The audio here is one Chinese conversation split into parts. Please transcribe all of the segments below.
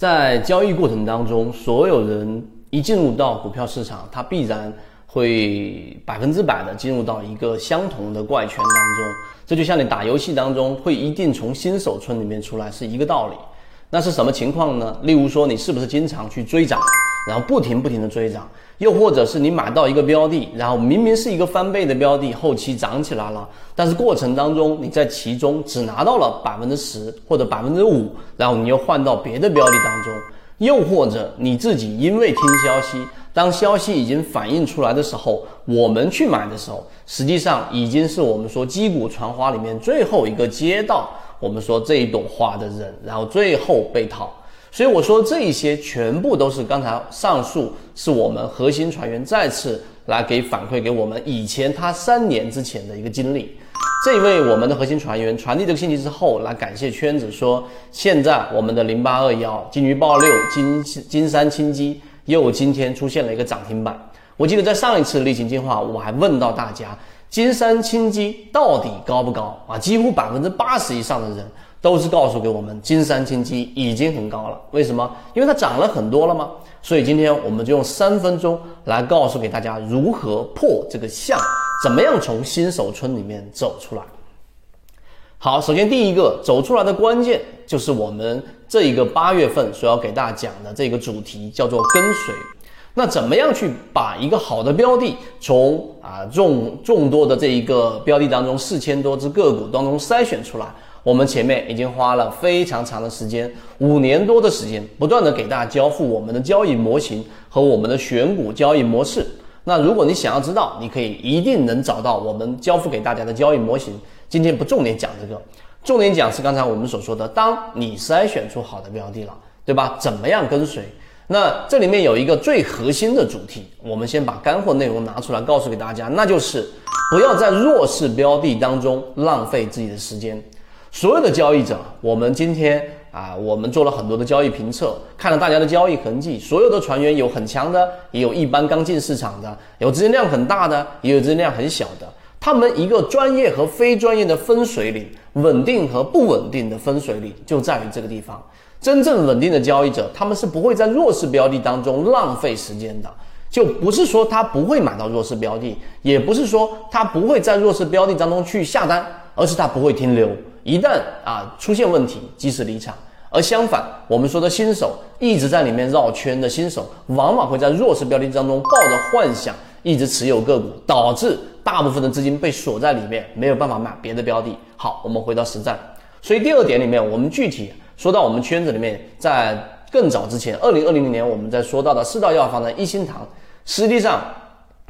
在交易过程当中，所有人一进入到股票市场，他必然会百分之百的进入到一个相同的怪圈当中。这就像你打游戏当中会一定从新手村里面出来是一个道理。那是什么情况呢？例如说，你是不是经常去追涨，然后不停不停的追涨？又或者是你买到一个标的，然后明明是一个翻倍的标的，后期涨起来了，但是过程当中你在其中只拿到了百分之十或者百分之五，然后你又换到别的标的当中，又或者你自己因为听消息，当消息已经反映出来的时候，我们去买的时候，实际上已经是我们说击鼓传花里面最后一个接到我们说这一朵花的人，然后最后被套。所以我说这一些全部都是刚才上述是我们核心船员再次来给反馈给我们以前他三年之前的一个经历。这位我们的核心船员传递这个信息之后，来感谢圈子说，现在我们的零八二幺金鱼报六金金山清基又今天出现了一个涨停板。我记得在上一次例行进化，我还问到大家金山清基到底高不高啊？几乎百分之八十以上的人。都是告诉给我们，金山金基已经很高了。为什么？因为它涨了很多了吗？所以今天我们就用三分钟来告诉给大家如何破这个相，怎么样从新手村里面走出来。好，首先第一个走出来的关键就是我们这一个八月份所要给大家讲的这个主题，叫做跟随。那怎么样去把一个好的标的从啊众众多的这一个标的当中四千多只个股当中筛选出来？我们前面已经花了非常长的时间，五年多的时间，不断的给大家交付我们的交易模型和我们的选股交易模式。那如果你想要知道，你可以一定能找到我们交付给大家的交易模型。今天不重点讲这个，重点讲是刚才我们所说的，当你筛选出好的标的了，对吧？怎么样跟随？那这里面有一个最核心的主题，我们先把干货内容拿出来告诉给大家，那就是不要在弱势标的当中浪费自己的时间。所有的交易者，我们今天啊，我们做了很多的交易评测，看了大家的交易痕迹。所有的船员有很强的，也有一般刚进市场的，有资金量很大的，也有资金量很小的。他们一个专业和非专业的分水岭，稳定和不稳定的分水岭就在于这个地方。真正稳定的交易者，他们是不会在弱势标的当中浪费时间的。就不是说他不会买到弱势标的，也不是说他不会在弱势标的当中去下单，而是他不会停留。一旦啊出现问题，及时离场。而相反，我们说的新手一直在里面绕圈的新手，往往会在弱势标的当中抱着幻想，一直持有个股，导致大部分的资金被锁在里面，没有办法买别的标的。好，我们回到实战。所以第二点里面，我们具体说到我们圈子里面，在更早之前，二零二零年我们在说到的四道药房的一心堂，实际上。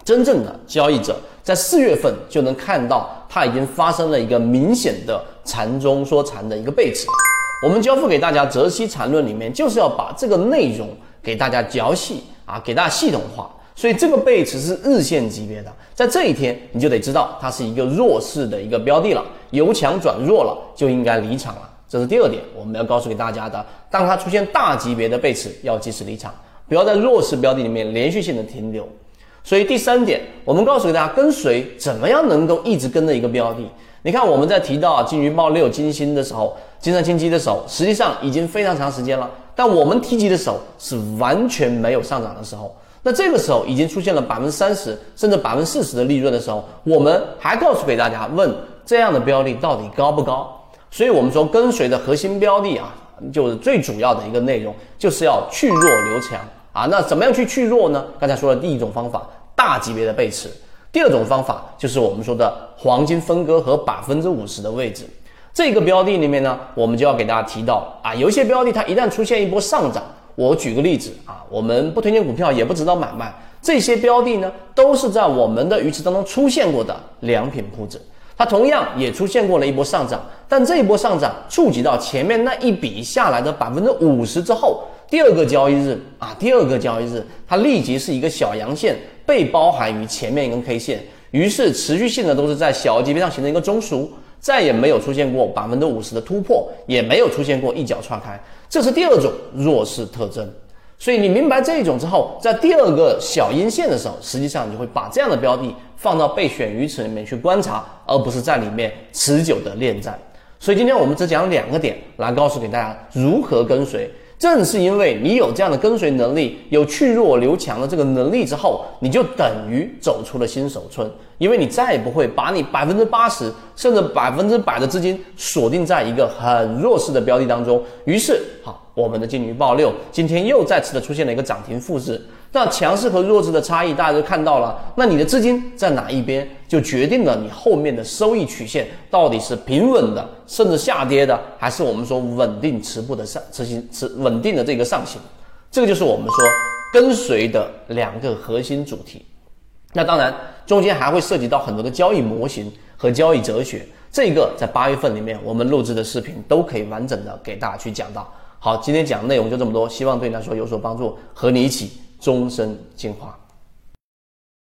真正的交易者在四月份就能看到，它已经发生了一个明显的禅中说禅的一个背驰。我们交付给大家《泽西禅论》里面，就是要把这个内容给大家嚼细啊，给大家系统化。所以这个背驰是日线级别的，在这一天你就得知道它是一个弱势的一个标的了，由强转弱了就应该离场了。这是第二点，我们要告诉给大家的。当它出现大级别的背驰，要及时离场，不要在弱势标的里面连续性的停留。所以第三点，我们告诉给大家，跟随怎么样能够一直跟着一个标的？你看我们在提到啊金鱼报六金星的时候，金山金基的时候，实际上已经非常长时间了。但我们提及的时候是完全没有上涨的时候，那这个时候已经出现了百分之三十甚至百分之四十的利润的时候，我们还告诉给大家，问这样的标的到底高不高？所以我们说跟随的核心标的啊，就是最主要的一个内容，就是要去弱留强。啊，那怎么样去去弱呢？刚才说的第一种方法，大级别的背驰；第二种方法就是我们说的黄金分割和百分之五十的位置。这个标的里面呢，我们就要给大家提到啊，有一些标的它一旦出现一波上涨，我举个例子啊，我们不推荐股票，也不指导买卖，这些标的呢，都是在我们的鱼池当中出现过的良品铺子，它同样也出现过了一波上涨，但这一波上涨触及到前面那一笔下来的百分之五十之后。第二个交易日啊，第二个交易日，它立即是一个小阳线被包含于前面一根 K 线，于是持续性的都是在小级别上形成一个中枢，再也没有出现过百分之五十的突破，也没有出现过一脚踹开，这是第二种弱势特征。所以你明白这一种之后，在第二个小阴线的时候，实际上你会把这样的标的放到备选鱼池里面去观察，而不是在里面持久的恋战。所以今天我们只讲两个点来告诉给大家如何跟随。正是因为你有这样的跟随能力，有去弱留强的这个能力之后，你就等于走出了新手村，因为你再也不会把你百分之八十甚至百分之百的资金锁定在一个很弱势的标的当中。于是，好，我们的金鱼爆六今天又再次的出现了一个涨停复制。那强势和弱势的差异，大家都看到了。那你的资金在哪一边，就决定了你后面的收益曲线到底是平稳的，甚至下跌的，还是我们说稳定持步的上持行持稳定的这个上行。这个就是我们说跟随的两个核心主题。那当然，中间还会涉及到很多的交易模型和交易哲学。这个在八月份里面我们录制的视频都可以完整的给大家去讲到。好，今天讲的内容就这么多，希望对你来说有所帮助，和你一起。终身进化。